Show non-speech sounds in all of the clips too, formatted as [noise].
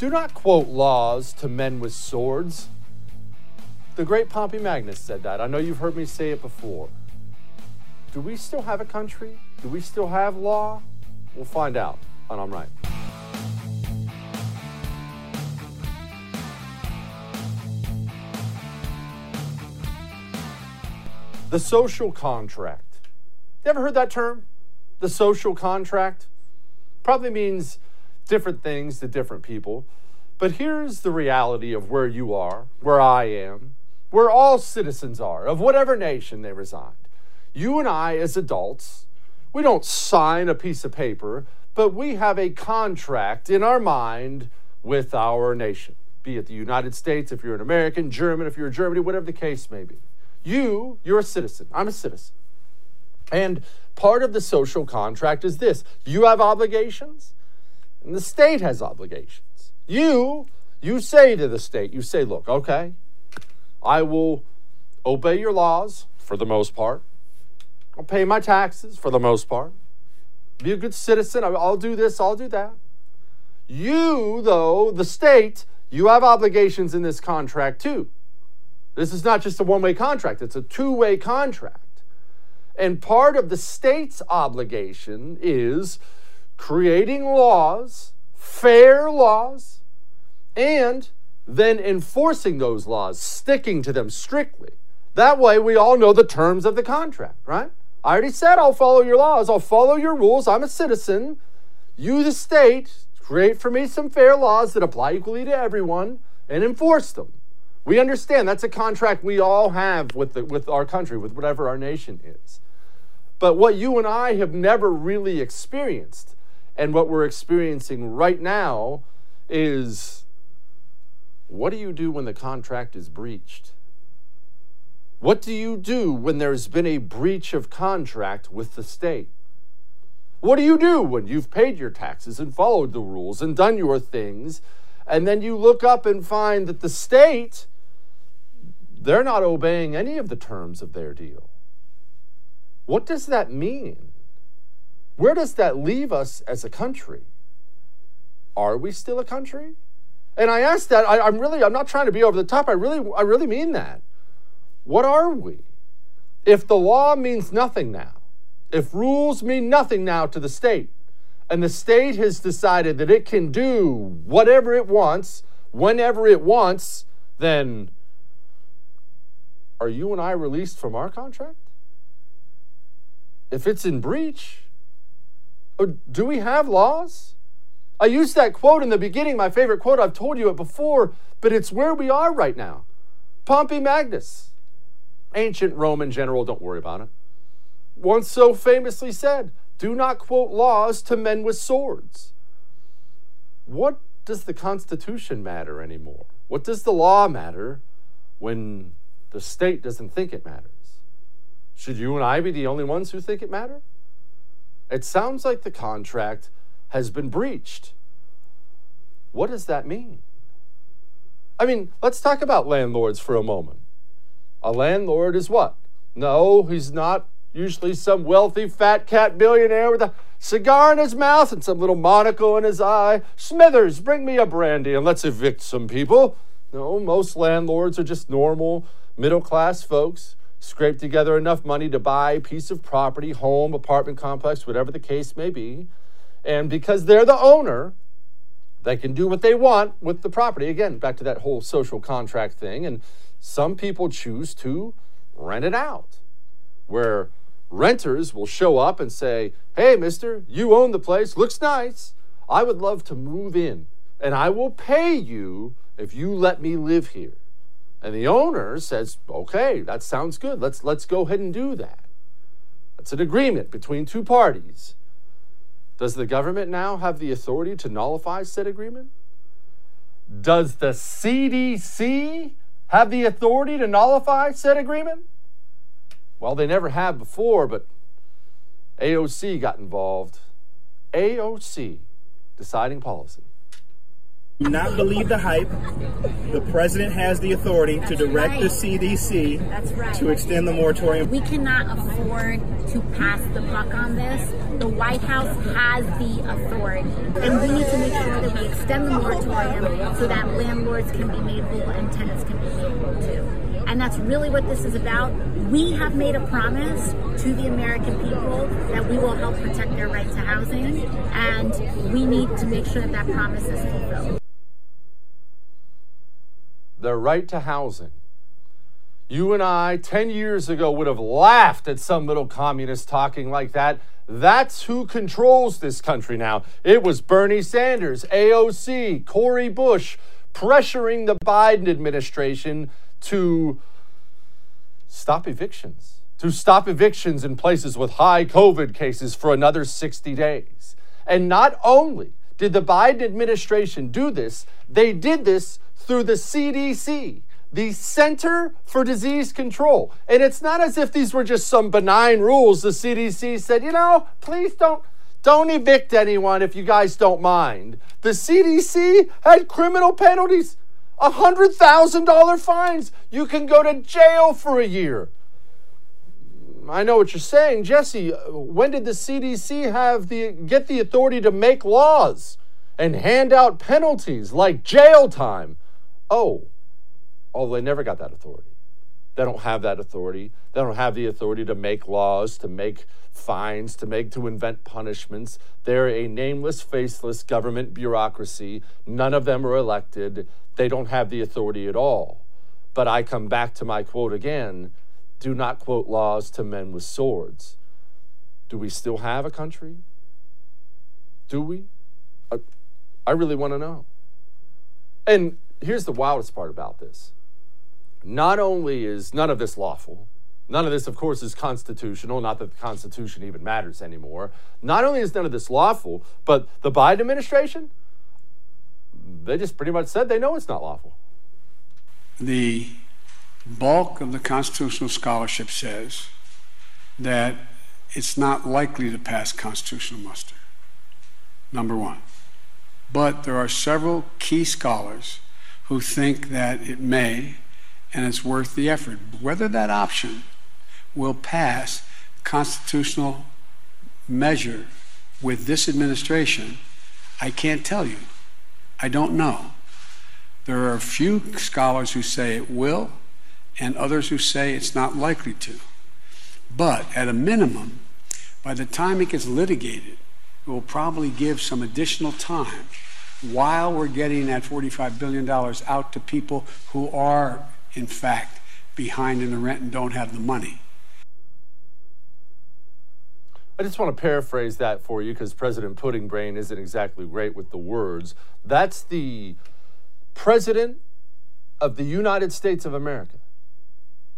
Do not quote laws to men with swords. The great Pompey Magnus said that. I know you've heard me say it before. Do we still have a country? Do we still have law? We'll find out on I'm Right. The social contract. You ever heard that term? The social contract? Probably means different things to different people. But here's the reality of where you are, where I am, where all citizens are, of whatever nation they reside. You and I, as adults, we don't sign a piece of paper, but we have a contract in our mind with our nation, be it the United States, if you're an American, German, if you're a Germany, whatever the case may be. You, you're a citizen. I'm a citizen. And part of the social contract is this you have obligations, and the state has obligations. You, you say to the state, you say, look, okay, I will obey your laws for the most part. I'll pay my taxes for the most part. Be a good citizen. I'll do this, I'll do that. You, though, the state, you have obligations in this contract too. This is not just a one way contract, it's a two way contract. And part of the state's obligation is creating laws, fair laws, and then enforcing those laws, sticking to them strictly. That way, we all know the terms of the contract, right? I already said I'll follow your laws, I'll follow your rules. I'm a citizen. You, the state, create for me some fair laws that apply equally to everyone and enforce them. We understand that's a contract we all have with, the, with our country, with whatever our nation is. But what you and I have never really experienced, and what we're experiencing right now, is what do you do when the contract is breached? What do you do when there's been a breach of contract with the state? What do you do when you've paid your taxes and followed the rules and done your things, and then you look up and find that the state, they're not obeying any of the terms of their deal? What does that mean? Where does that leave us as a country? Are we still a country? And I ask that, I, am really, I'm not trying to be over the top. I really, I really mean that. What are we? If the law means nothing now, if rules mean nothing now to the state, and the state has decided that it can do whatever it wants, whenever it wants, then are you and I released from our contract? If it's in breach, Oh, do we have laws? I used that quote in the beginning, my favorite quote. I've told you it before, but it's where we are right now. Pompey Magnus, ancient Roman general, don't worry about it, once so famously said, Do not quote laws to men with swords. What does the Constitution matter anymore? What does the law matter when the state doesn't think it matters? Should you and I be the only ones who think it matters? It sounds like the contract has been breached. What does that mean? I mean, let's talk about landlords for a moment. A landlord is what? No, he's not usually some wealthy fat cat billionaire with a cigar in his mouth and some little monocle in his eye. Smithers, bring me a brandy and let's evict some people. No, most landlords are just normal middle class folks scrape together enough money to buy a piece of property, home, apartment complex, whatever the case may be, and because they're the owner, they can do what they want with the property. Again, back to that whole social contract thing. And some people choose to rent it out, where renters will show up and say, Hey, mister, you own the place, looks nice. I would love to move in, and I will pay you if you let me live here. And the owner says, Okay, that sounds good. Let's, let's go ahead and do that. That's an agreement between two parties. Does the government now have the authority to nullify said agreement? Does the CDC have the authority to nullify said agreement? Well, they never have before, but AOC got involved. AOC deciding policy. Do not believe the hype. The president has the authority to direct right. the CDC right. to extend the moratorium. We cannot afford to pass the buck on this. The White House has the authority. And we need to make sure that that we extend the moratorium so that landlords can be made whole and tenants can be made whole too. And that's really what this is about. We have made a promise to the American people that we will help protect their right to housing, and we need to make sure that that promise is fulfilled. Their right to housing. You and I, 10 years ago, would have laughed at some little communist talking like that. That's who controls this country now. It was Bernie Sanders, AOC, Cori Bush pressuring the Biden administration to stop evictions, to stop evictions in places with high COVID cases for another 60 days. And not only did the Biden administration do this, they did this through the CDC, the Center for Disease Control. And it's not as if these were just some benign rules. The CDC said, you know, please don't don't evict anyone if you guys don't mind. The CDC had criminal penalties. $100,000 fines. You can go to jail for a year. I know what you're saying, Jesse. Uh, when did the CDC have the get the authority to make laws and hand out penalties like jail time? Oh, oh, they never got that authority. They don't have that authority. They don't have the authority to make laws, to make fines, to make to invent punishments. They're a nameless, faceless government bureaucracy. None of them are elected they don't have the authority at all. But I come back to my quote again do not quote laws to men with swords. Do we still have a country? Do we? I really want to know. And here's the wildest part about this not only is none of this lawful, none of this, of course, is constitutional, not that the Constitution even matters anymore. Not only is none of this lawful, but the Biden administration, they just pretty much said they know it's not lawful. The bulk of the constitutional scholarship says that it's not likely to pass constitutional muster. Number one. But there are several key scholars who think that it may and it's worth the effort. Whether that option will pass constitutional measure with this administration, I can't tell you. I don't know. There are a few scholars who say it will, and others who say it's not likely to. But at a minimum, by the time it gets litigated, it will probably give some additional time while we're getting that $45 billion out to people who are, in fact, behind in the rent and don't have the money. I just want to paraphrase that for you because President Pudding Brain isn't exactly great with the words. That's the President of the United States of America,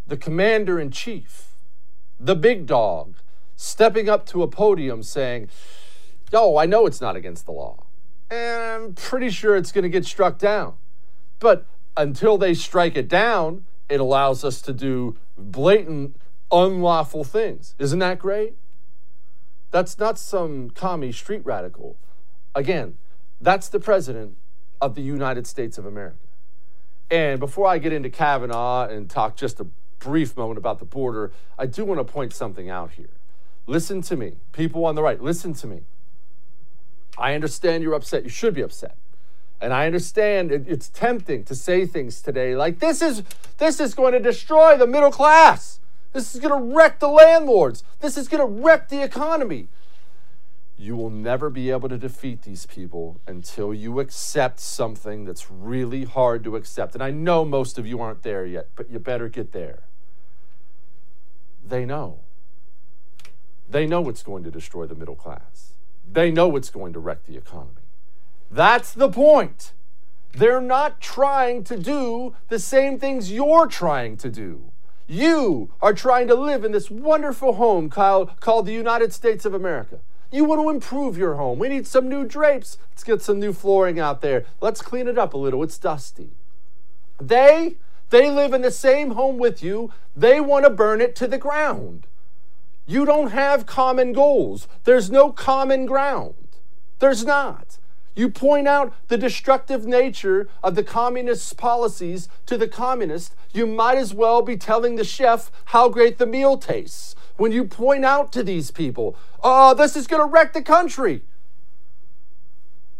the Commander in Chief, the big dog, stepping up to a podium saying, Oh, I know it's not against the law. And I'm pretty sure it's going to get struck down. But until they strike it down, it allows us to do blatant, unlawful things. Isn't that great? That's not some commie street radical. Again, that's the president of the United States of America. And before I get into Kavanaugh and talk just a brief moment about the border, I do want to point something out here. Listen to me, people on the right, listen to me. I understand you're upset. You should be upset. And I understand it's tempting to say things today like this is this is going to destroy the middle class. This is going to wreck the landlords. This is going to wreck the economy. You will never be able to defeat these people until you accept something that's really hard to accept. And I know most of you aren't there yet, but you better get there. They know. They know it's going to destroy the middle class. They know it's going to wreck the economy. That's the point. They're not trying to do the same things you're trying to do. You are trying to live in this wonderful home called, called the United States of America. You want to improve your home. We need some new drapes. Let's get some new flooring out there. Let's clean it up a little. It's dusty. They they live in the same home with you. They want to burn it to the ground. You don't have common goals. There's no common ground. There's not. You point out the destructive nature of the communist policies to the communist, you might as well be telling the chef how great the meal tastes. When you point out to these people, oh, this is going to wreck the country,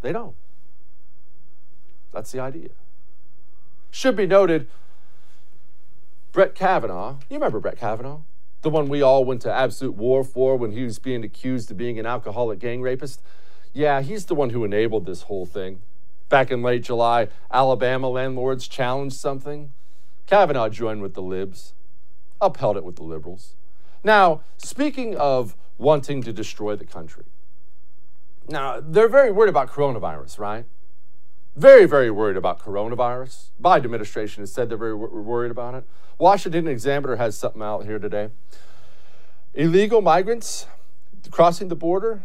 they don't. That's the idea. Should be noted, Brett Kavanaugh, you remember Brett Kavanaugh? The one we all went to absolute war for when he was being accused of being an alcoholic gang rapist. Yeah, he's the one who enabled this whole thing. Back in late July, Alabama landlords challenged something. Kavanaugh joined with the libs, upheld it with the liberals. Now, speaking of wanting to destroy the country, now they're very worried about coronavirus, right? Very, very worried about coronavirus. Biden administration has said they're very worried about it. Washington Examiner has something out here today. Illegal migrants crossing the border,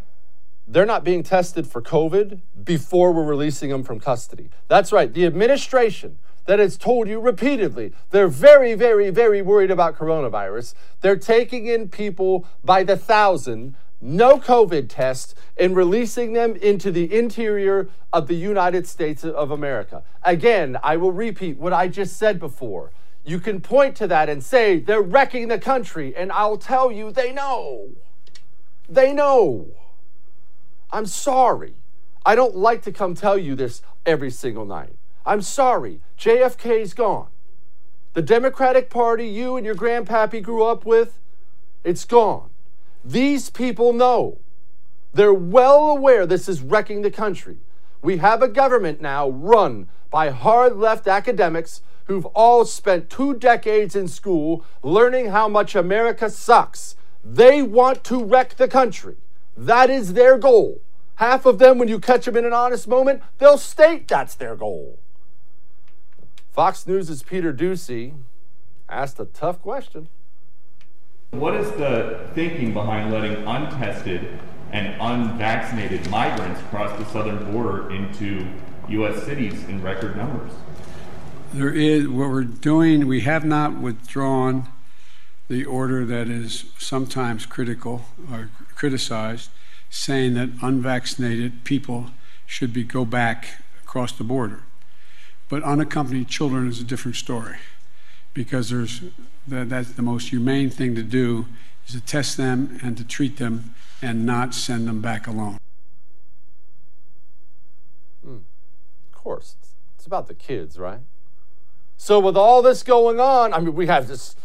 they're not being tested for COVID before we're releasing them from custody. That's right. The administration that has told you repeatedly they're very, very, very worried about coronavirus. They're taking in people by the thousand no COVID tests and releasing them into the interior of the United States of America. Again, I will repeat what I just said before. You can point to that and say they're wrecking the country, and I'll tell you they know. They know. I'm sorry. I don't like to come tell you this every single night. I'm sorry. JFK's gone. The Democratic Party you and your grandpappy grew up with, it's gone. These people know. They're well aware this is wrecking the country. We have a government now run by hard left academics who've all spent two decades in school learning how much America sucks. They want to wreck the country. That is their goal. Half of them, when you catch them in an honest moment, they'll state that's their goal. Fox News' Peter Doocy asked a tough question. What is the thinking behind letting untested and unvaccinated migrants cross the southern border into U.S. cities in record numbers? There is what we're doing. We have not withdrawn the order that is sometimes critical or criticized, saying that unvaccinated people should be go back across the border. But unaccompanied children is a different story because there's that, that's the most humane thing to do is to test them and to treat them and not send them back alone. Hmm. Of course, it's about the kids, right? So with all this going on, I mean, we have this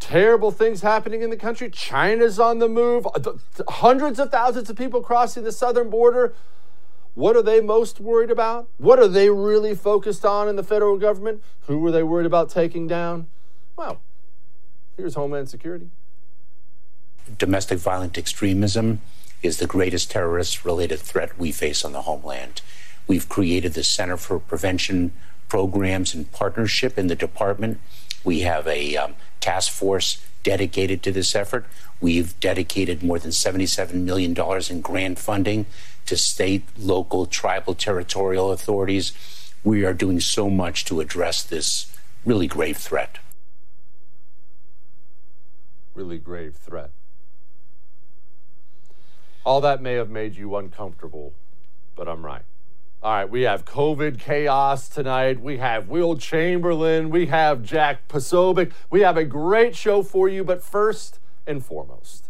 terrible things happening in the country. China's on the move. Hundreds of thousands of people crossing the southern border. What are they most worried about? What are they really focused on in the federal government? Who are they worried about taking down? Well, Here's Homeland Security. Domestic violent extremism is the greatest terrorist related threat we face on the homeland. We've created the Center for Prevention Programs and Partnership in the department. We have a um, task force dedicated to this effort. We've dedicated more than $77 million in grant funding to state, local, tribal, territorial authorities. We are doing so much to address this really grave threat really grave threat. All that may have made you uncomfortable, but I'm right. All right, we have COVID chaos tonight. We have Will Chamberlain. We have Jack Posobiec. We have a great show for you, but first and foremost,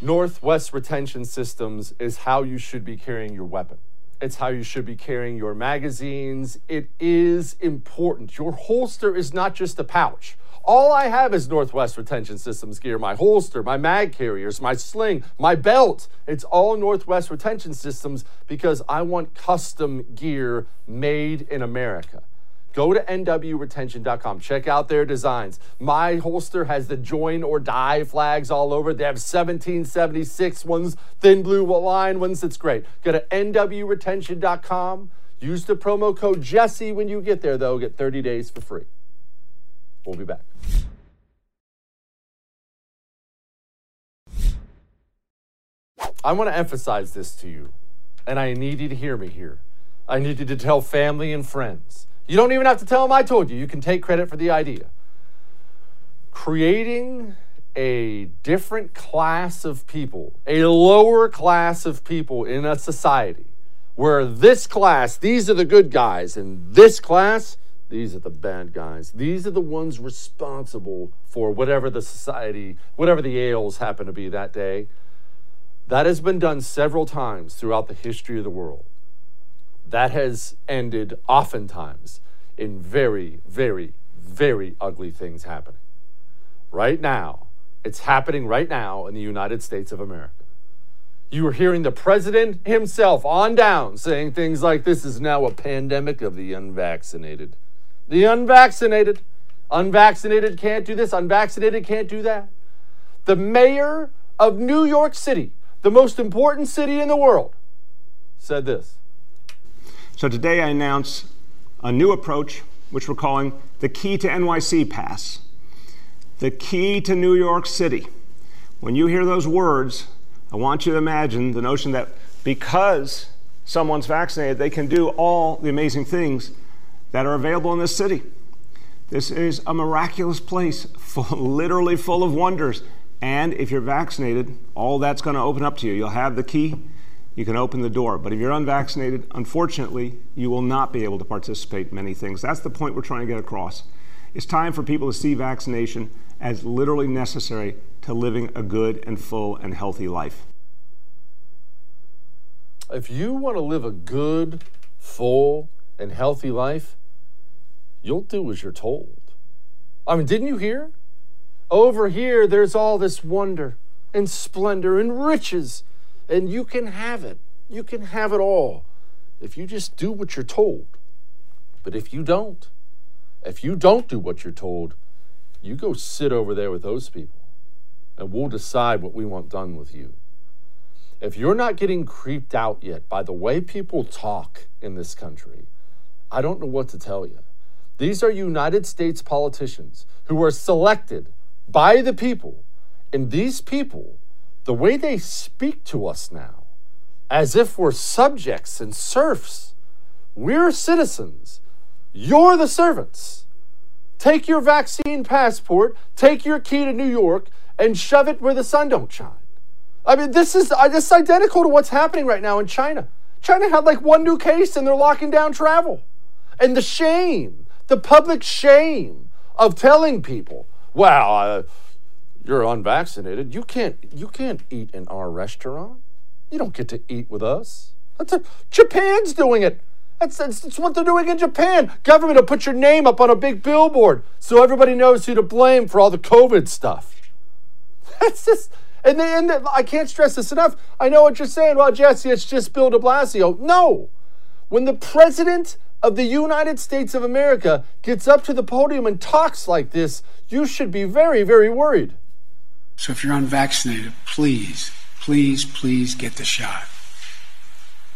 Northwest Retention Systems is how you should be carrying your weapon. It's how you should be carrying your magazines. It is important. Your holster is not just a pouch. All I have is Northwest Retention Systems gear my holster, my mag carriers, my sling, my belt. It's all Northwest Retention Systems because I want custom gear made in America. Go to nwretention.com. Check out their designs. My holster has the join or die flags all over. They have 1776 ones, thin blue line ones. It's great. Go to nwretention.com. Use the promo code Jesse when you get there, though. Get 30 days for free. We'll be back. I want to emphasize this to you, and I need you to hear me here. I need you to tell family and friends. You don't even have to tell them I told you. You can take credit for the idea. Creating a different class of people, a lower class of people in a society where this class, these are the good guys, and this class, these are the bad guys. These are the ones responsible for whatever the society, whatever the ails happen to be that day. That has been done several times throughout the history of the world. that has ended oftentimes in very, very, very ugly things happening. Right now, it's happening right now in the United States of America. You are hearing the president himself on down saying things like this is now a pandemic of the unvaccinated. The unvaccinated. Unvaccinated can't do this, unvaccinated can't do that. The mayor of New York City, the most important city in the world, said this. So today I announce a new approach, which we're calling the Key to NYC Pass. The key to New York City. When you hear those words, I want you to imagine the notion that because someone's vaccinated, they can do all the amazing things that are available in this city. This is a miraculous place, [laughs] full, literally full of wonders. And if you're vaccinated, all that's going to open up to you. You'll have the key, you can open the door. But if you're unvaccinated, unfortunately, you will not be able to participate in many things. That's the point we're trying to get across. It's time for people to see vaccination as literally necessary to living a good and full and healthy life. If you want to live a good, full, and healthy life, you'll do as you're told. I mean, didn't you hear? Over here, there's all this wonder and splendor and riches, and you can have it. You can have it all if you just do what you're told. But if you don't, if you don't do what you're told, you go sit over there with those people, and we'll decide what we want done with you. If you're not getting creeped out yet by the way people talk in this country, I don't know what to tell you. These are United States politicians who are selected by the people. And these people, the way they speak to us now, as if we're subjects and serfs, we're citizens. You're the servants. Take your vaccine passport, take your key to New York, and shove it where the sun don't shine. I mean, this is uh, this is identical to what's happening right now in China. China had like one new case and they're locking down travel. And the shame, the public shame of telling people, well, uh, you're unvaccinated. You can't you can't eat in our restaurant. You don't get to eat with us. That's a, Japan's doing it. That's, that's, that's what they're doing in Japan. Government will put your name up on a big billboard so everybody knows who to blame for all the COVID stuff. [laughs] That's just, and, and I can't stress this enough. I know what you're saying. Well, Jesse, it's just Bill de Blasio. No. When the president of the United States of America gets up to the podium and talks like this, you should be very, very worried. So if you're unvaccinated, please, please, please get the shot.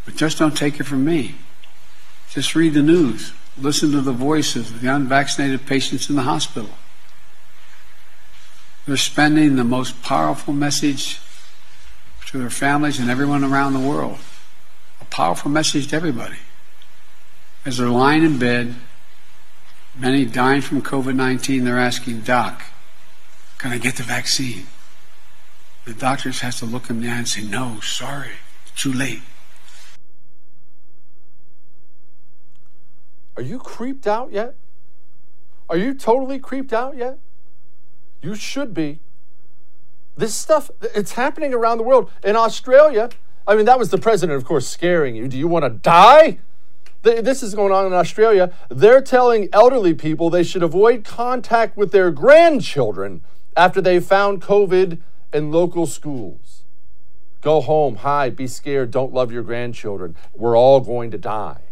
But just don't take it from me. Just read the news. Listen to the voices of the unvaccinated patients in the hospital. They're spending the most powerful message to their families and everyone around the world. Powerful message to everybody. As they're lying in bed, many dying from COVID 19, they're asking, Doc, can I get the vaccine? The doctors has to look them in the eye and say, No, sorry, too late. Are you creeped out yet? Are you totally creeped out yet? You should be. This stuff, it's happening around the world. In Australia, I mean, that was the president, of course, scaring you. Do you want to die? This is going on in Australia. They're telling elderly people they should avoid contact with their grandchildren after they found COVID in local schools. Go home, hide, be scared, don't love your grandchildren. We're all going to die.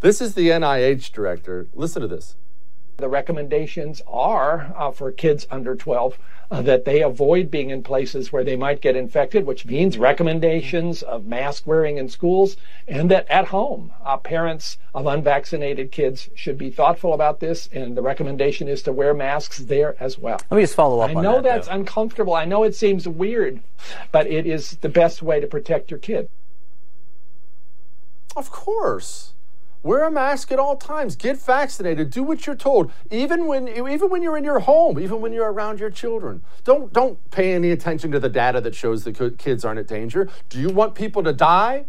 This is the NIH director. Listen to this. The recommendations are uh, for kids under 12 uh, that they avoid being in places where they might get infected, which means recommendations of mask wearing in schools, and that at home, uh, parents of unvaccinated kids should be thoughtful about this, and the recommendation is to wear masks there as well. Let me just follow up I on know that, that's though. uncomfortable. I know it seems weird, but it is the best way to protect your kid. Of course. Wear a mask at all times. Get vaccinated. Do what you're told. Even when even when you're in your home, even when you're around your children. Don't don't pay any attention to the data that shows the kids aren't at danger. Do you want people to die?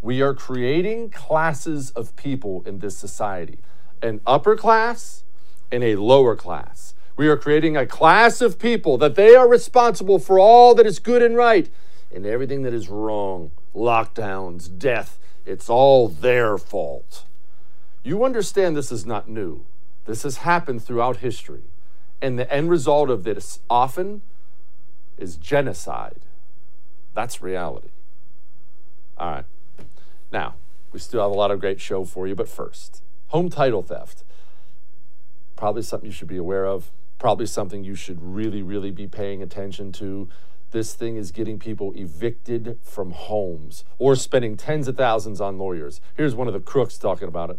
We are creating classes of people in this society. An upper class and a lower class. We are creating a class of people that they are responsible for all that is good and right and everything that is wrong lockdowns, death. It's all their fault. You understand this is not new. This has happened throughout history. And the end result of this often is genocide. That's reality. All right. Now, we still have a lot of great show for you, but first, home title theft. Probably something you should be aware of, probably something you should really, really be paying attention to. This thing is getting people evicted from homes or spending tens of thousands on lawyers. Here's one of the crooks talking about it.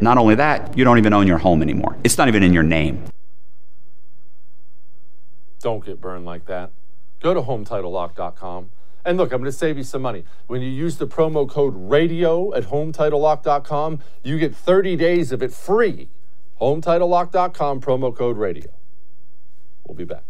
Not only that, you don't even own your home anymore. It's not even in your name. Don't get burned like that. Go to HometitleLock.com. And look, I'm going to save you some money. When you use the promo code RADIO at HometitleLock.com, you get 30 days of it free. HometitleLock.com, promo code RADIO. We'll be back.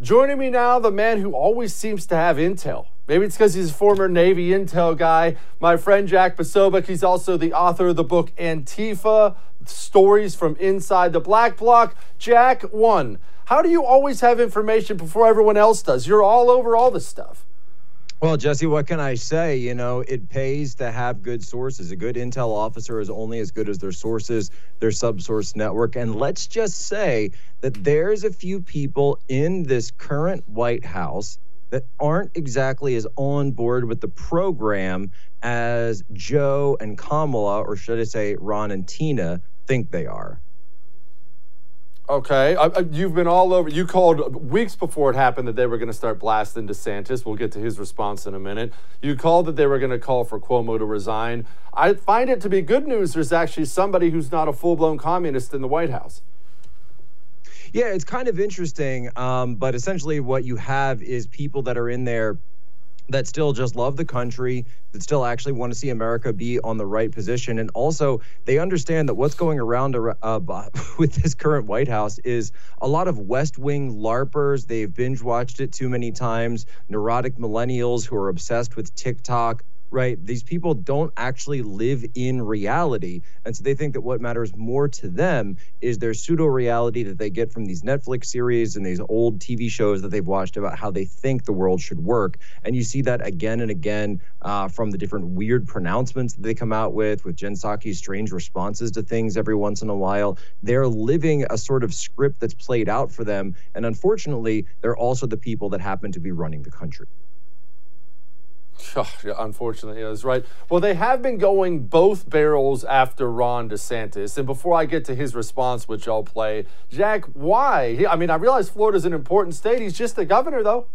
Joining me now, the man who always seems to have intel. Maybe it's because he's a former Navy intel guy. My friend Jack Posobiec. He's also the author of the book Antifa Stories from Inside the Black Bloc. Jack, one, how do you always have information before everyone else does? You're all over all this stuff. Well, Jesse, what can I say? You know, it pays to have good sources. A good intel officer is only as good as their sources, their subsource network. And let's just say that there's a few people in this current White House that aren't exactly as on board with the program as Joe and Kamala, or should I say Ron and Tina, think they are. Okay, I, I, you've been all over. You called weeks before it happened that they were going to start blasting DeSantis. We'll get to his response in a minute. You called that they were going to call for Cuomo to resign. I find it to be good news. There's actually somebody who's not a full blown communist in the White House. Yeah, it's kind of interesting. Um, but essentially, what you have is people that are in there that still just love the country, that still actually want to see America be on the right position. And also, they understand that what's going around uh, [laughs] with this current White House is a lot of West Wing LARPers. They've binge watched it too many times, neurotic millennials who are obsessed with TikTok right? These people don't actually live in reality. And so they think that what matters more to them is their pseudo reality that they get from these Netflix series and these old TV shows that they've watched about how they think the world should work. And you see that again and again uh, from the different weird pronouncements that they come out with, with Jen Psaki's strange responses to things every once in a while. They're living a sort of script that's played out for them. And unfortunately, they're also the people that happen to be running the country. Oh, [sighs] yeah, unfortunately, that's right. Well, they have been going both barrels after Ron DeSantis. And before I get to his response, which I'll play, Jack, why? I mean, I realize Florida's an important state. He's just the governor, though.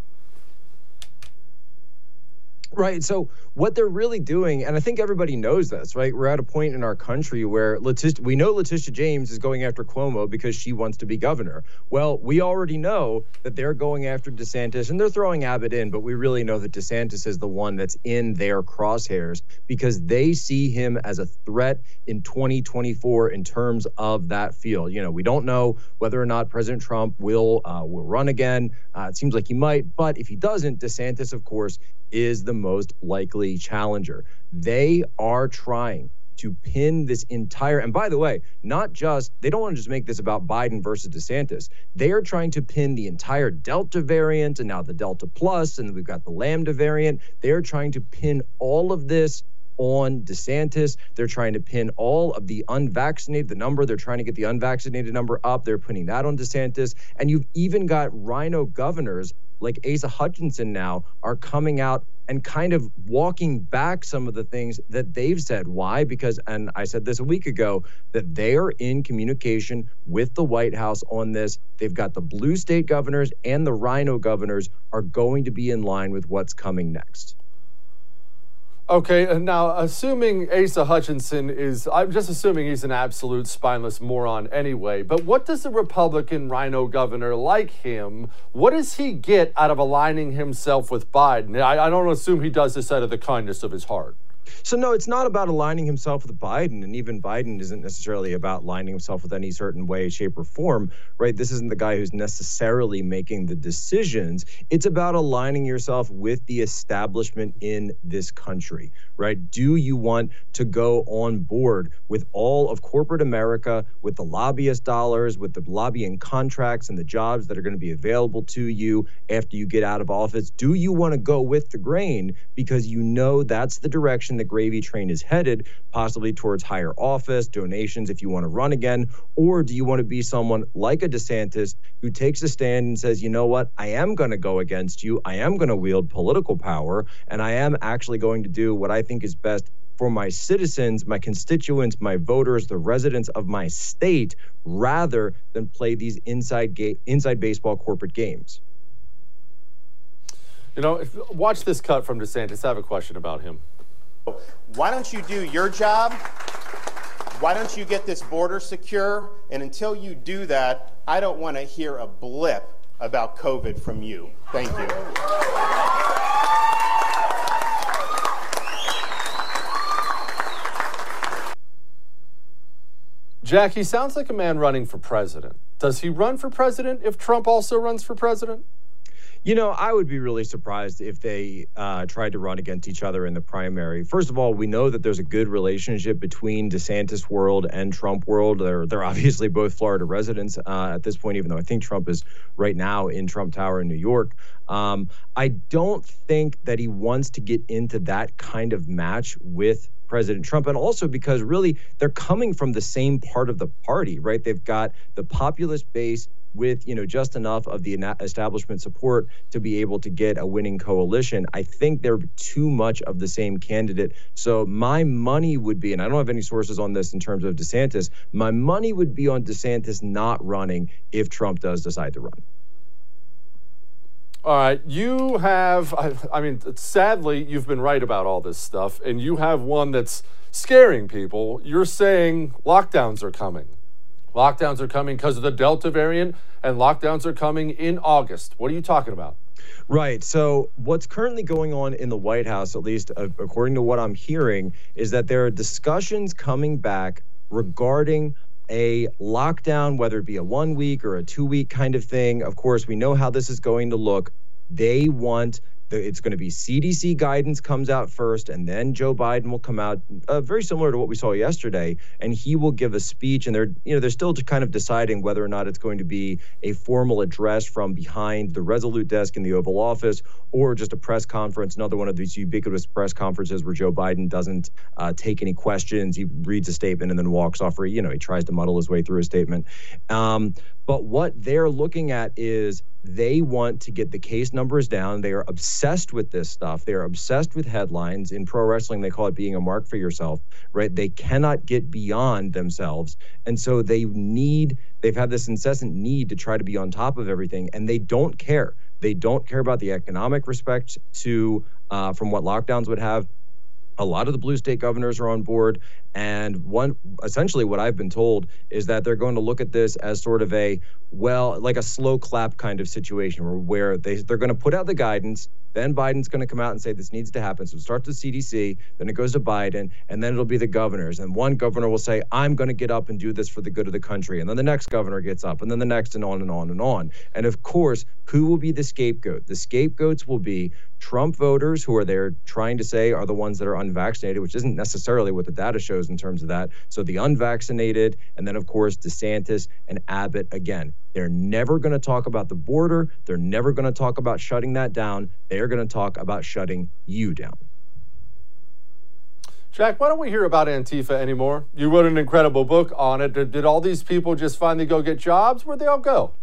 Right. So what they're really doing, and I think everybody knows this, right? We're at a point in our country where Letitia, we know Letitia James is going after Cuomo because she wants to be governor. Well, we already know that they're going after DeSantis and they're throwing Abbott in, but we really know that DeSantis is the one that's in their crosshairs because they see him as a threat in 2024 in terms of that field. You know, we don't know whether or not President Trump will uh, will run again. Uh, it seems like he might, but if he doesn't, DeSantis, of course, is the most likely challenger. They are trying to pin this entire and by the way not just they don't want to just make this about biden versus desantis they are trying to pin the entire delta variant and now the delta plus and we've got the lambda variant they're trying to pin all of this on DeSantis. They're trying to pin all of the unvaccinated, the number, they're trying to get the unvaccinated number up. They're putting that on DeSantis. And you've even got rhino governors like Asa Hutchinson now are coming out and kind of walking back some of the things that they've said. Why? Because, and I said this a week ago, that they are in communication with the White House on this. They've got the blue state governors and the rhino governors are going to be in line with what's coming next. Okay, and now assuming Asa Hutchinson is, I'm just assuming he's an absolute spineless moron anyway, but what does a Republican rhino governor like him, what does he get out of aligning himself with Biden? I, I don't assume he does this out of the kindness of his heart. So no, it's not about aligning himself with Biden, and even Biden isn't necessarily about aligning himself with any certain way, shape, or form, right? This isn't the guy who's necessarily making the decisions. It's about aligning yourself with the establishment in this country, right? Do you want to go on board with all of corporate America, with the lobbyist dollars, with the lobbying contracts and the jobs that are going to be available to you after you get out of office? Do you want to go with the grain because you know that's the direction the gravy train is headed, possibly towards higher office, donations if you want to run again? Or do you want to be someone like a DeSantis who takes a stand and says, you know what, I am going to go against you, I am going to wield political power, and I am actually going to do what I think is best for my citizens, my constituents, my voters, the residents of my state, rather than play these inside ga- inside baseball corporate games. You know, if, watch this cut from DeSantis. I have a question about him. Why don't you do your job? Why don't you get this border secure? And until you do that, I don't want to hear a blip about COVID from you. Thank you. Jack, he sounds like a man running for president. Does he run for president if Trump also runs for president? You know, I would be really surprised if they uh, tried to run against each other in the primary. First of all, we know that there's a good relationship between DeSantis world and Trump world. They're they're obviously both Florida residents uh, at this point, even though I think Trump is right now in Trump Tower in New York. Um, I don't think that he wants to get into that kind of match with President Trump, and also because really they're coming from the same part of the party, right? They've got the populist base with you know just enough of the establishment support to be able to get a winning coalition. I think they're too much of the same candidate. So my money would be, and I don't have any sources on this in terms of DeSantis. My money would be on DeSantis not running if Trump does decide to run. All right, you have, I, I, mean, sadly, you've been right about all this stuff, and you have one that's scaring people. You're saying lockdowns are coming. Lockdowns are coming because of the Delta variant, and lockdowns are coming in August. What are you talking about? Right. So, what's currently going on in the White House, at least uh, according to what I'm hearing, is that there are discussions coming back regarding a lockdown, whether it be a one week or a two week kind of thing. Of course, we know how this is going to look. They want it's going to be CDC guidance comes out first, and then Joe Biden will come out, uh, very similar to what we saw yesterday, and he will give a speech. And they're, you know, they're still kind of deciding whether or not it's going to be a formal address from behind the Resolute desk in the Oval Office or just a press conference, another one of these ubiquitous press conferences where Joe Biden doesn't uh, take any questions. He reads a statement and then walks off, or you know, he tries to muddle his way through a statement. Um, but what they're looking at is they want to get the case numbers down. They are obsessed with this stuff. They are obsessed with headlines. In pro wrestling, they call it being a mark for yourself, right? They cannot get beyond themselves. And so they need, they've had this incessant need to try to be on top of everything, and they don't care. They don't care about the economic respect to uh, from what lockdowns would have a lot of the blue state governors are on board. And one essentially what I've been told is that they're going to look at this as sort of a well, like a slow clap kind of situation where, where they they're going to put out the guidance, then Biden's going to come out and say this needs to happen. So it starts with CDC, then it goes to Biden, and then it'll be the governors. And one governor will say, I'm going to get up and do this for the good of the country. And then the next governor gets up, and then the next, and on and on and on. And of course, who will be the scapegoat? The scapegoats will be Trump voters who are there trying to say are the ones that are unvaccinated, which isn't necessarily what the data shows in terms of that. So the unvaccinated, and then of course DeSantis and Abbott again. They're never going to talk about the border. They're never going to talk about shutting that down. They're going to talk about shutting you down. Jack, why don't we hear about Antifa anymore? You wrote an incredible book on it. Did, did all these people just finally go get jobs? Where'd they all go?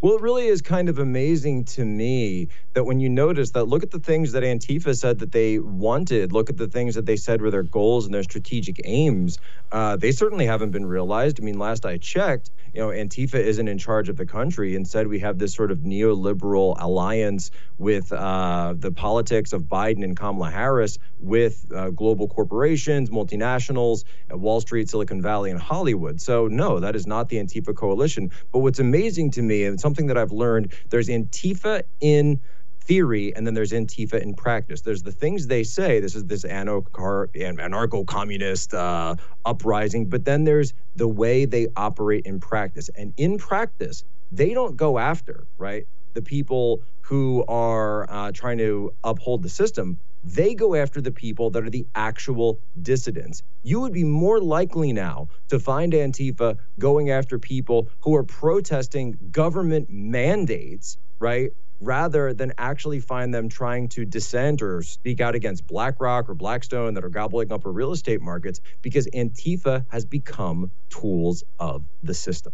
Well, it really is kind of amazing to me that when you notice that, look at the things that Antifa said that they wanted, look at the things that they said were their goals and their strategic aims. Uh, they certainly haven't been realized. I mean, last I checked, you know, Antifa isn't in charge of the country. Instead, we have this sort of neoliberal alliance with uh, the politics of Biden and Kamala Harris with uh, global corporations, multinationals, Wall Street, Silicon Valley, and Hollywood. So, no, that is not the Antifa coalition. But what's amazing to me, and something that I've learned, there's Antifa in theory and then there's Antifa in practice. There's the things they say. This is this anarcho communist uh, uprising, but then there's the way they operate in practice. And in practice, they don't go after, right, the people who are uh, trying to uphold the system. They go after the people that are the actual dissidents. You would be more likely now to find Antifa going after people who are protesting government mandates, right? Rather than actually find them trying to dissent or speak out against BlackRock or Blackstone that are gobbling up our real estate markets because Antifa has become tools of the system.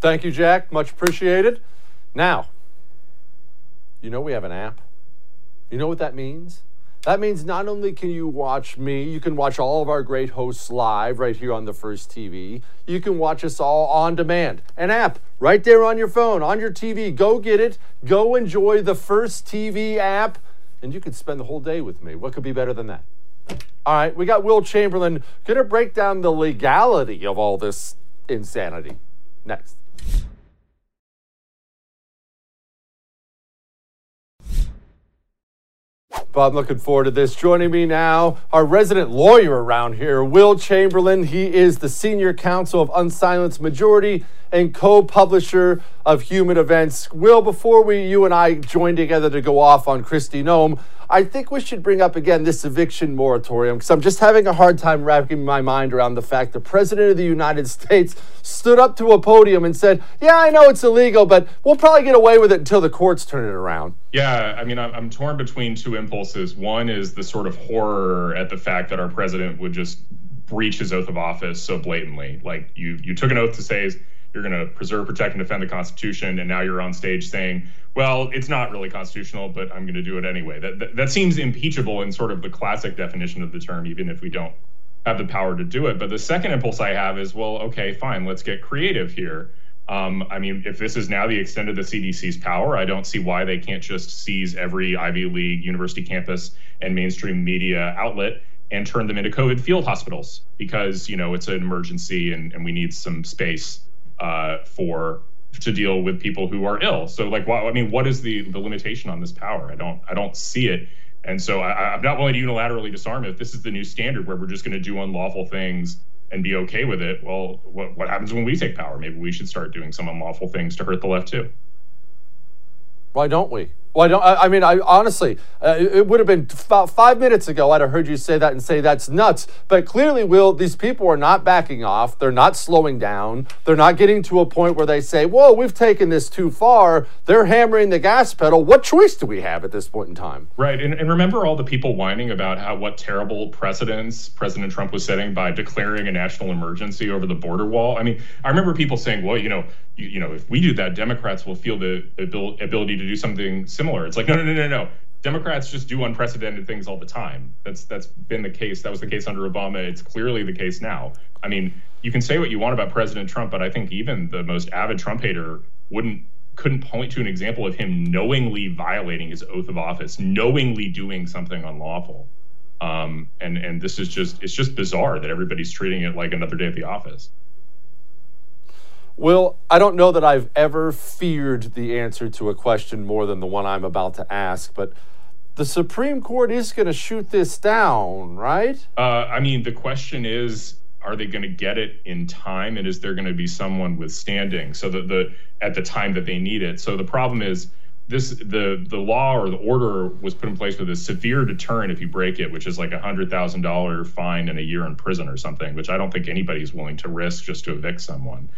Thank you, Jack. Much appreciated. Now, you know we have an app. You know what that means? That means not only can you watch me, you can watch all of our great hosts live right here on the First TV. You can watch us all on demand. An app right there on your phone, on your TV. Go get it. Go enjoy the First TV app, and you can spend the whole day with me. What could be better than that? All right, we got Will Chamberlain going to break down the legality of all this insanity. Next. I'm looking forward to this. Joining me now, our resident lawyer around here, Will Chamberlain. He is the senior counsel of Unsilenced Majority and co-publisher of Human Events. Will, before we, you and I join together to go off on Kristi Noem, I think we should bring up again this eviction moratorium because I'm just having a hard time wrapping my mind around the fact the President of the United States stood up to a podium and said, Yeah, I know it's illegal, but we'll probably get away with it until the courts turn it around. Yeah, I mean, I'm torn between two impulses. One is the sort of horror at the fact that our president would just breach his oath of office so blatantly. Like, you, you took an oath to say, you're going to preserve, protect, and defend the Constitution, and now you're on stage saying, "Well, it's not really constitutional, but I'm going to do it anyway." That, that that seems impeachable in sort of the classic definition of the term, even if we don't have the power to do it. But the second impulse I have is, well, okay, fine, let's get creative here. Um, I mean, if this is now the extent of the CDC's power, I don't see why they can't just seize every Ivy League university campus and mainstream media outlet and turn them into COVID field hospitals because you know it's an emergency and, and we need some space uh, for to deal with people who are ill. So like, why, I mean, what is the the limitation on this power? I don't I don't see it. And so I, I'm not willing to unilaterally disarm it. If this is the new standard where we're just going to do unlawful things and be okay with it, well, what what happens when we take power? Maybe we should start doing some unlawful things to hurt the left too. Why don't we? Well, I don't. I, I mean, I honestly, uh, it would have been about five minutes ago. I'd have heard you say that and say that's nuts. But clearly, Will, these people are not backing off. They're not slowing down. They're not getting to a point where they say, "Whoa, we've taken this too far." They're hammering the gas pedal. What choice do we have at this point in time? Right, and, and remember all the people whining about how what terrible precedents President Trump was setting by declaring a national emergency over the border wall. I mean, I remember people saying, "Well, you know, you, you know, if we do that, Democrats will feel the ability to do something." Similar. It's like, no, no, no, no, no. Democrats just do unprecedented things all the time. That's that's been the case. That was the case under Obama. It's clearly the case now. I mean, you can say what you want about President Trump, but I think even the most avid Trump hater wouldn't couldn't point to an example of him knowingly violating his oath of office, knowingly doing something unlawful. Um, and and this is just it's just bizarre that everybody's treating it like another day at the office. Will, I don't know that I've ever feared the answer to a question more than the one I'm about to ask, but the Supreme Court is going to shoot this down, right? Uh, I mean, the question is are they going to get it in time and is there going to be someone withstanding? So that the at the time that they need it. So the problem is this the the law or the order was put in place with a severe deterrent if you break it which is like a hundred thousand dollar fine and a year in prison or something which i don't think anybody's willing to risk just to evict someone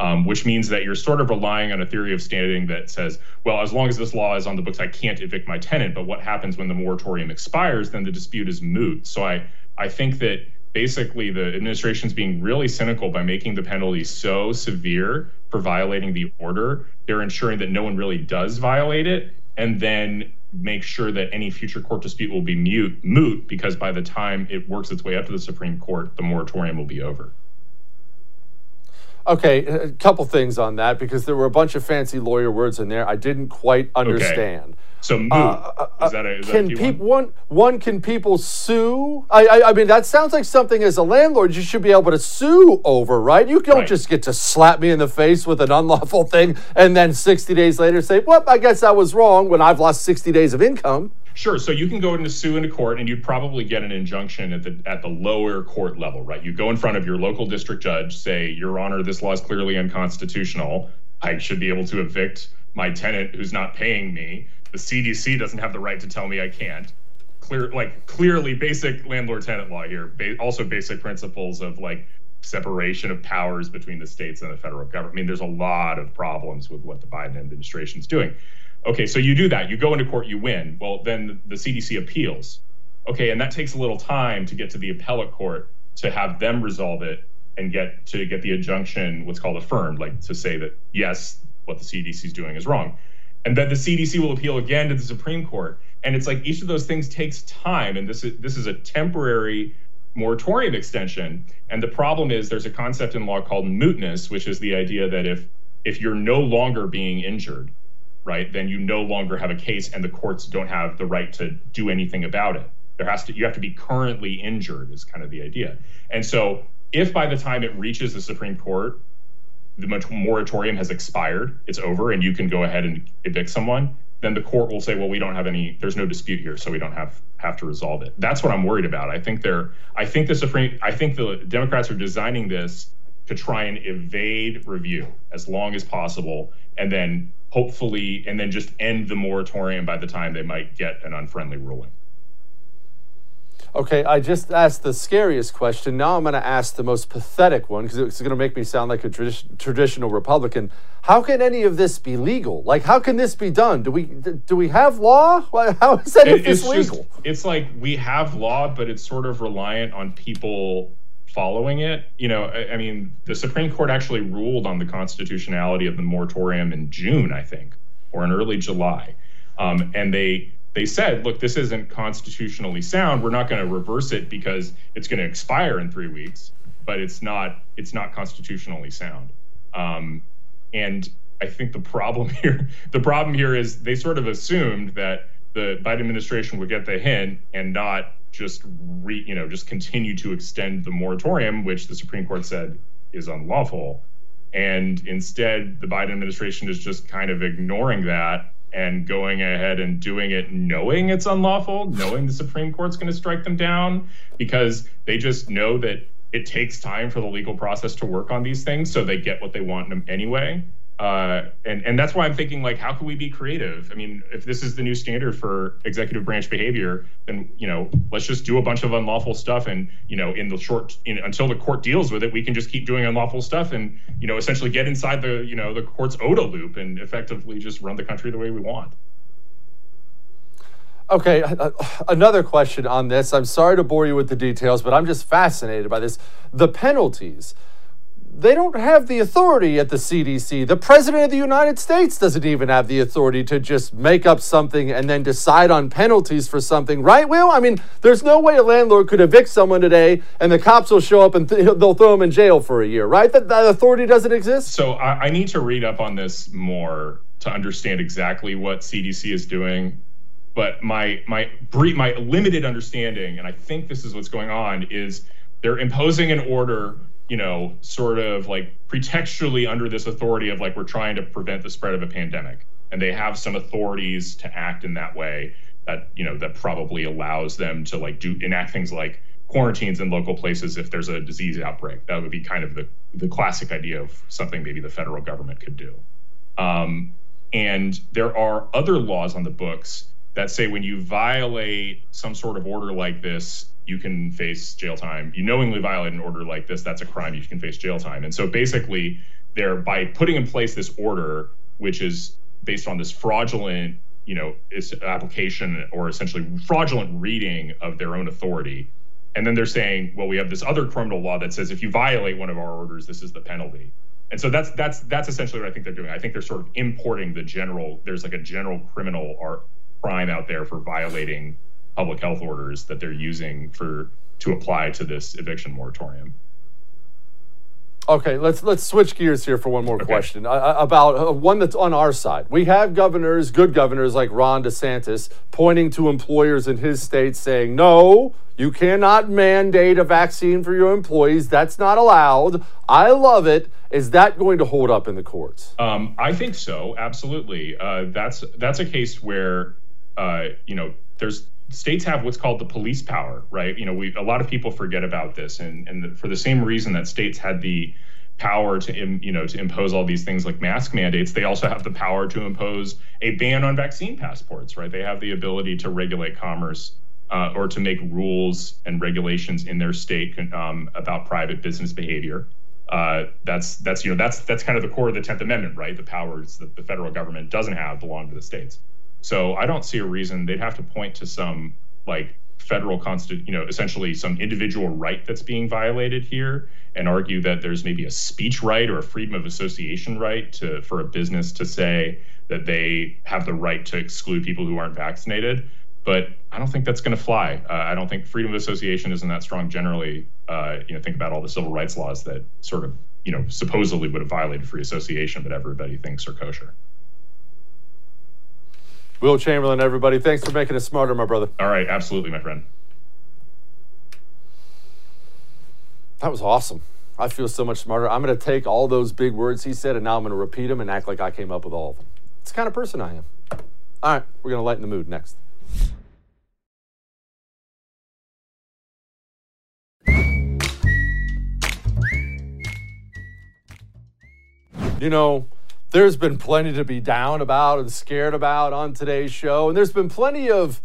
um, which means that you're sort of relying on a theory of standing that says, well, as long as this law is on the books, I can't evict my tenant. But what happens when the moratorium expires? Then the dispute is moot. So I, I think that basically the administration is being really cynical by making the penalty so severe for violating the order. They're ensuring that no one really does violate it, and then make sure that any future court dispute will be mute, moot because by the time it works its way up to the Supreme Court, the moratorium will be over. Okay, a couple things on that because there were a bunch of fancy lawyer words in there I didn't quite understand. Okay. So moot. Uh, uh, is that a, is can that people one? one can people sue? I, I, I mean that sounds like something as a landlord you should be able to sue over, right? You don't Right. just get to slap me in the face with an unlawful thing and then 60 days later say, "Well, I guess I was wrong when I've lost 60 days of income." Sure. So you can go into sue into court, and you'd probably get an injunction at the at the lower court level, right? You go in front of your local district judge, say, "Your Honor, this law is clearly unconstitutional. I should be able to evict my tenant who's not paying me. The CDC doesn't have the right to tell me I can't." Clear, like clearly, basic landlord-tenant law here. Ba- also, basic principles of like separation of powers between the states and the federal government. I mean, there's a lot of problems with what the Biden administration is doing. Okay, so you do that. You go into court, you win. Well, then the CDC appeals. Okay, and that takes a little time to get to the appellate court to have them resolve it and get to get the injunction, what's called affirmed, like to say that yes, what the CDC is doing is wrong. And then the CDC will appeal again to the Supreme Court. And it's like each of those things takes time. And this is this is a temporary moratorium extension. And the problem is there's a concept in law called mootness, which is the idea that if if you're no longer being injured, right, then you no longer have a case and the courts don't have the right to do anything about it. There has to you have to be currently injured is kind of the idea. And so if by the time it reaches the Supreme Court, the moratorium has expired, it's over, and you can go ahead and evict someone, then the court will say, well, we don't have any, there's no dispute here, so we don't have have to resolve it. That's what I'm worried about. I think they're, I think the Supreme, I think the Democrats are designing this to try and evade review as long as possible, and then hopefully, and then just end the moratorium by the time they might get an unfriendly ruling. Okay, I just asked the scariest question. Now I'm going to ask the most pathetic one because it's going to make me sound like a tradi- traditional Republican. How can any of this be legal? Like, how can this be done? Do we do we have law? How is any of It- this it's just, legal? it's like we have law, but it's sort of reliant on people following it. You know, I, I mean, the Supreme Court actually ruled on the constitutionality of the moratorium in June, I think, or in early July, um, and they they said, look, this isn't constitutionally sound. We're not going to reverse it because it's going to expire in three weeks, but it's not it's not constitutionally sound. Um, and I think the problem [laughs] here, the problem here is they sort of assumed that the Biden administration would get the hint and not just re, you know, just continue to extend the moratorium, which the Supreme Court said is unlawful. And instead, the Biden administration is just kind of ignoring that and going ahead and doing it knowing it's unlawful, knowing the Supreme Court's going to strike them down because they just know that it takes time for the legal process to work on these things, so they get what they want anyway. Uh, and and that's why I'm thinking like, how can we be creative? I mean, if this is the new standard for executive branch behavior, then you know, let's just do a bunch of unlawful stuff, and you know, in the short, in, until the court deals with it, we can just keep doing unlawful stuff, and you know, essentially get inside the you know the court's OODA loop and effectively just run the country the way we want. Okay, uh, another question on this. I'm sorry to bore you with the details, but I'm just fascinated by this. The penalties. They don't have the authority at the CDC. The President of the United States doesn't even have the authority to just make up something and then decide on penalties for something, right, Will? I mean, there's no way a landlord could evict someone today and the cops will show up and th- they'll throw them in jail for a year, right? That, that authority doesn't exist? So I, I need to read up on this more to understand exactly what CDC is doing. But my my brief, my limited understanding, and I think this is what's going on, is they're imposing an order, you know, sort of like pretextually under this authority of like we're trying to prevent the spread of a pandemic, and they have some authorities to act in that way that you know that probably allows them to like do enact things like quarantines in local places if there's a disease outbreak. That would be kind of the the classic idea of something maybe the federal government could do. Um, and there are other laws on the books that say when you violate some sort of order like this, you can face jail time. You knowingly violate an order like this, that's a crime. You can face jail time. And so basically, they're by putting in place this order, which is based on this fraudulent, you know, application or essentially fraudulent reading of their own authority. And then they're saying, well, we have this other criminal law that says if you violate one of our orders, this is the penalty. And so that's that's that's essentially what I think they're doing. I think they're sort of importing the general. There's like a general criminal art crime out there for violating public health orders that they're using for to apply to this eviction moratorium. Okay, let's let's switch gears here for one more okay. question uh, about uh, one that's on our side. We have governors, good governors like Ron DeSantis, pointing to employers in his state saying, "No, you cannot mandate a vaccine for your employees. That's not allowed." I love it. Is that going to hold up in the courts? Um, I think so. Absolutely. Uh, that's that's a case where uh, you know there's states have what's called the police power, right? You know, we a lot of people forget about this, and and the, for the same reason that states had the power to you know to impose all these things like mask mandates, they also have the power to impose a ban on vaccine passports, right? They have the ability to regulate commerce. Uh, or to make rules and regulations in their state um, about private business behavior. Uh, that's that's you know that's that's kind of the core of the Tenth Amendment, right? The powers that the federal government doesn't have belong to the states. So I don't see a reason they'd have to point to some like federal constant, you know, essentially some individual right that's being violated here and argue that there's maybe a speech right or a freedom of association right to for a business to say that they have the right to exclude people who aren't vaccinated. But I don't think that's going to fly. Uh, I don't think freedom of association isn't that strong generally. Uh, you know, think about all the civil rights laws that sort of, you know, supposedly would have violated free association, but everybody thinks are kosher. Will Chamberlain, everybody. Thanks for making us smarter, my brother. All right, absolutely, my friend. That was awesome. I feel so much smarter. I'm going to take all those big words he said and now I'm going to repeat them and act like I came up with all of them. It's the kind of person I am. All right, we're going to lighten the mood next. You know, there's been plenty to be down about and scared about on today's show, and there's been plenty of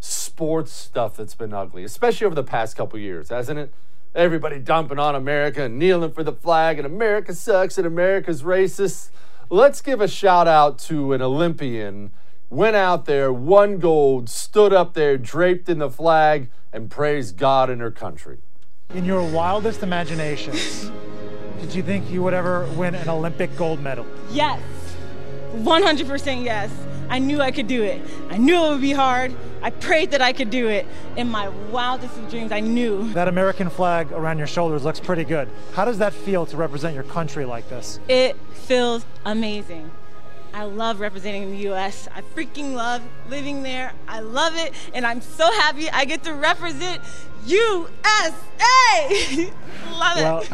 sports stuff that's been ugly, especially over the past couple years, hasn't it? Everybody dumping on America and kneeling for the flag, and America sucks and America's racist. Let's give a shout out to an Olympian, went out there, won gold, stood up there, draped in the flag, and praised God and her country. In your wildest imaginations, did you think you would ever win an Olympic gold medal? Yes. 100% yes. I knew I could do it. I knew it would be hard. I prayed that I could do it. In my wildest of dreams, I knew. That American flag around your shoulders looks pretty good. How does that feel to represent your country like this? It feels amazing. I love representing the US. I freaking love living there. I love it. And I'm so happy I get to represent USA. [laughs] love well,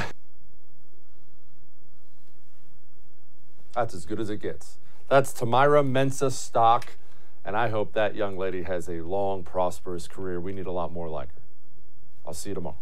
That's as good as it gets. That's Tamyra Mensah-Stock, and I hope that young lady has a long, prosperous career. We need a lot more like her. I'll see you tomorrow.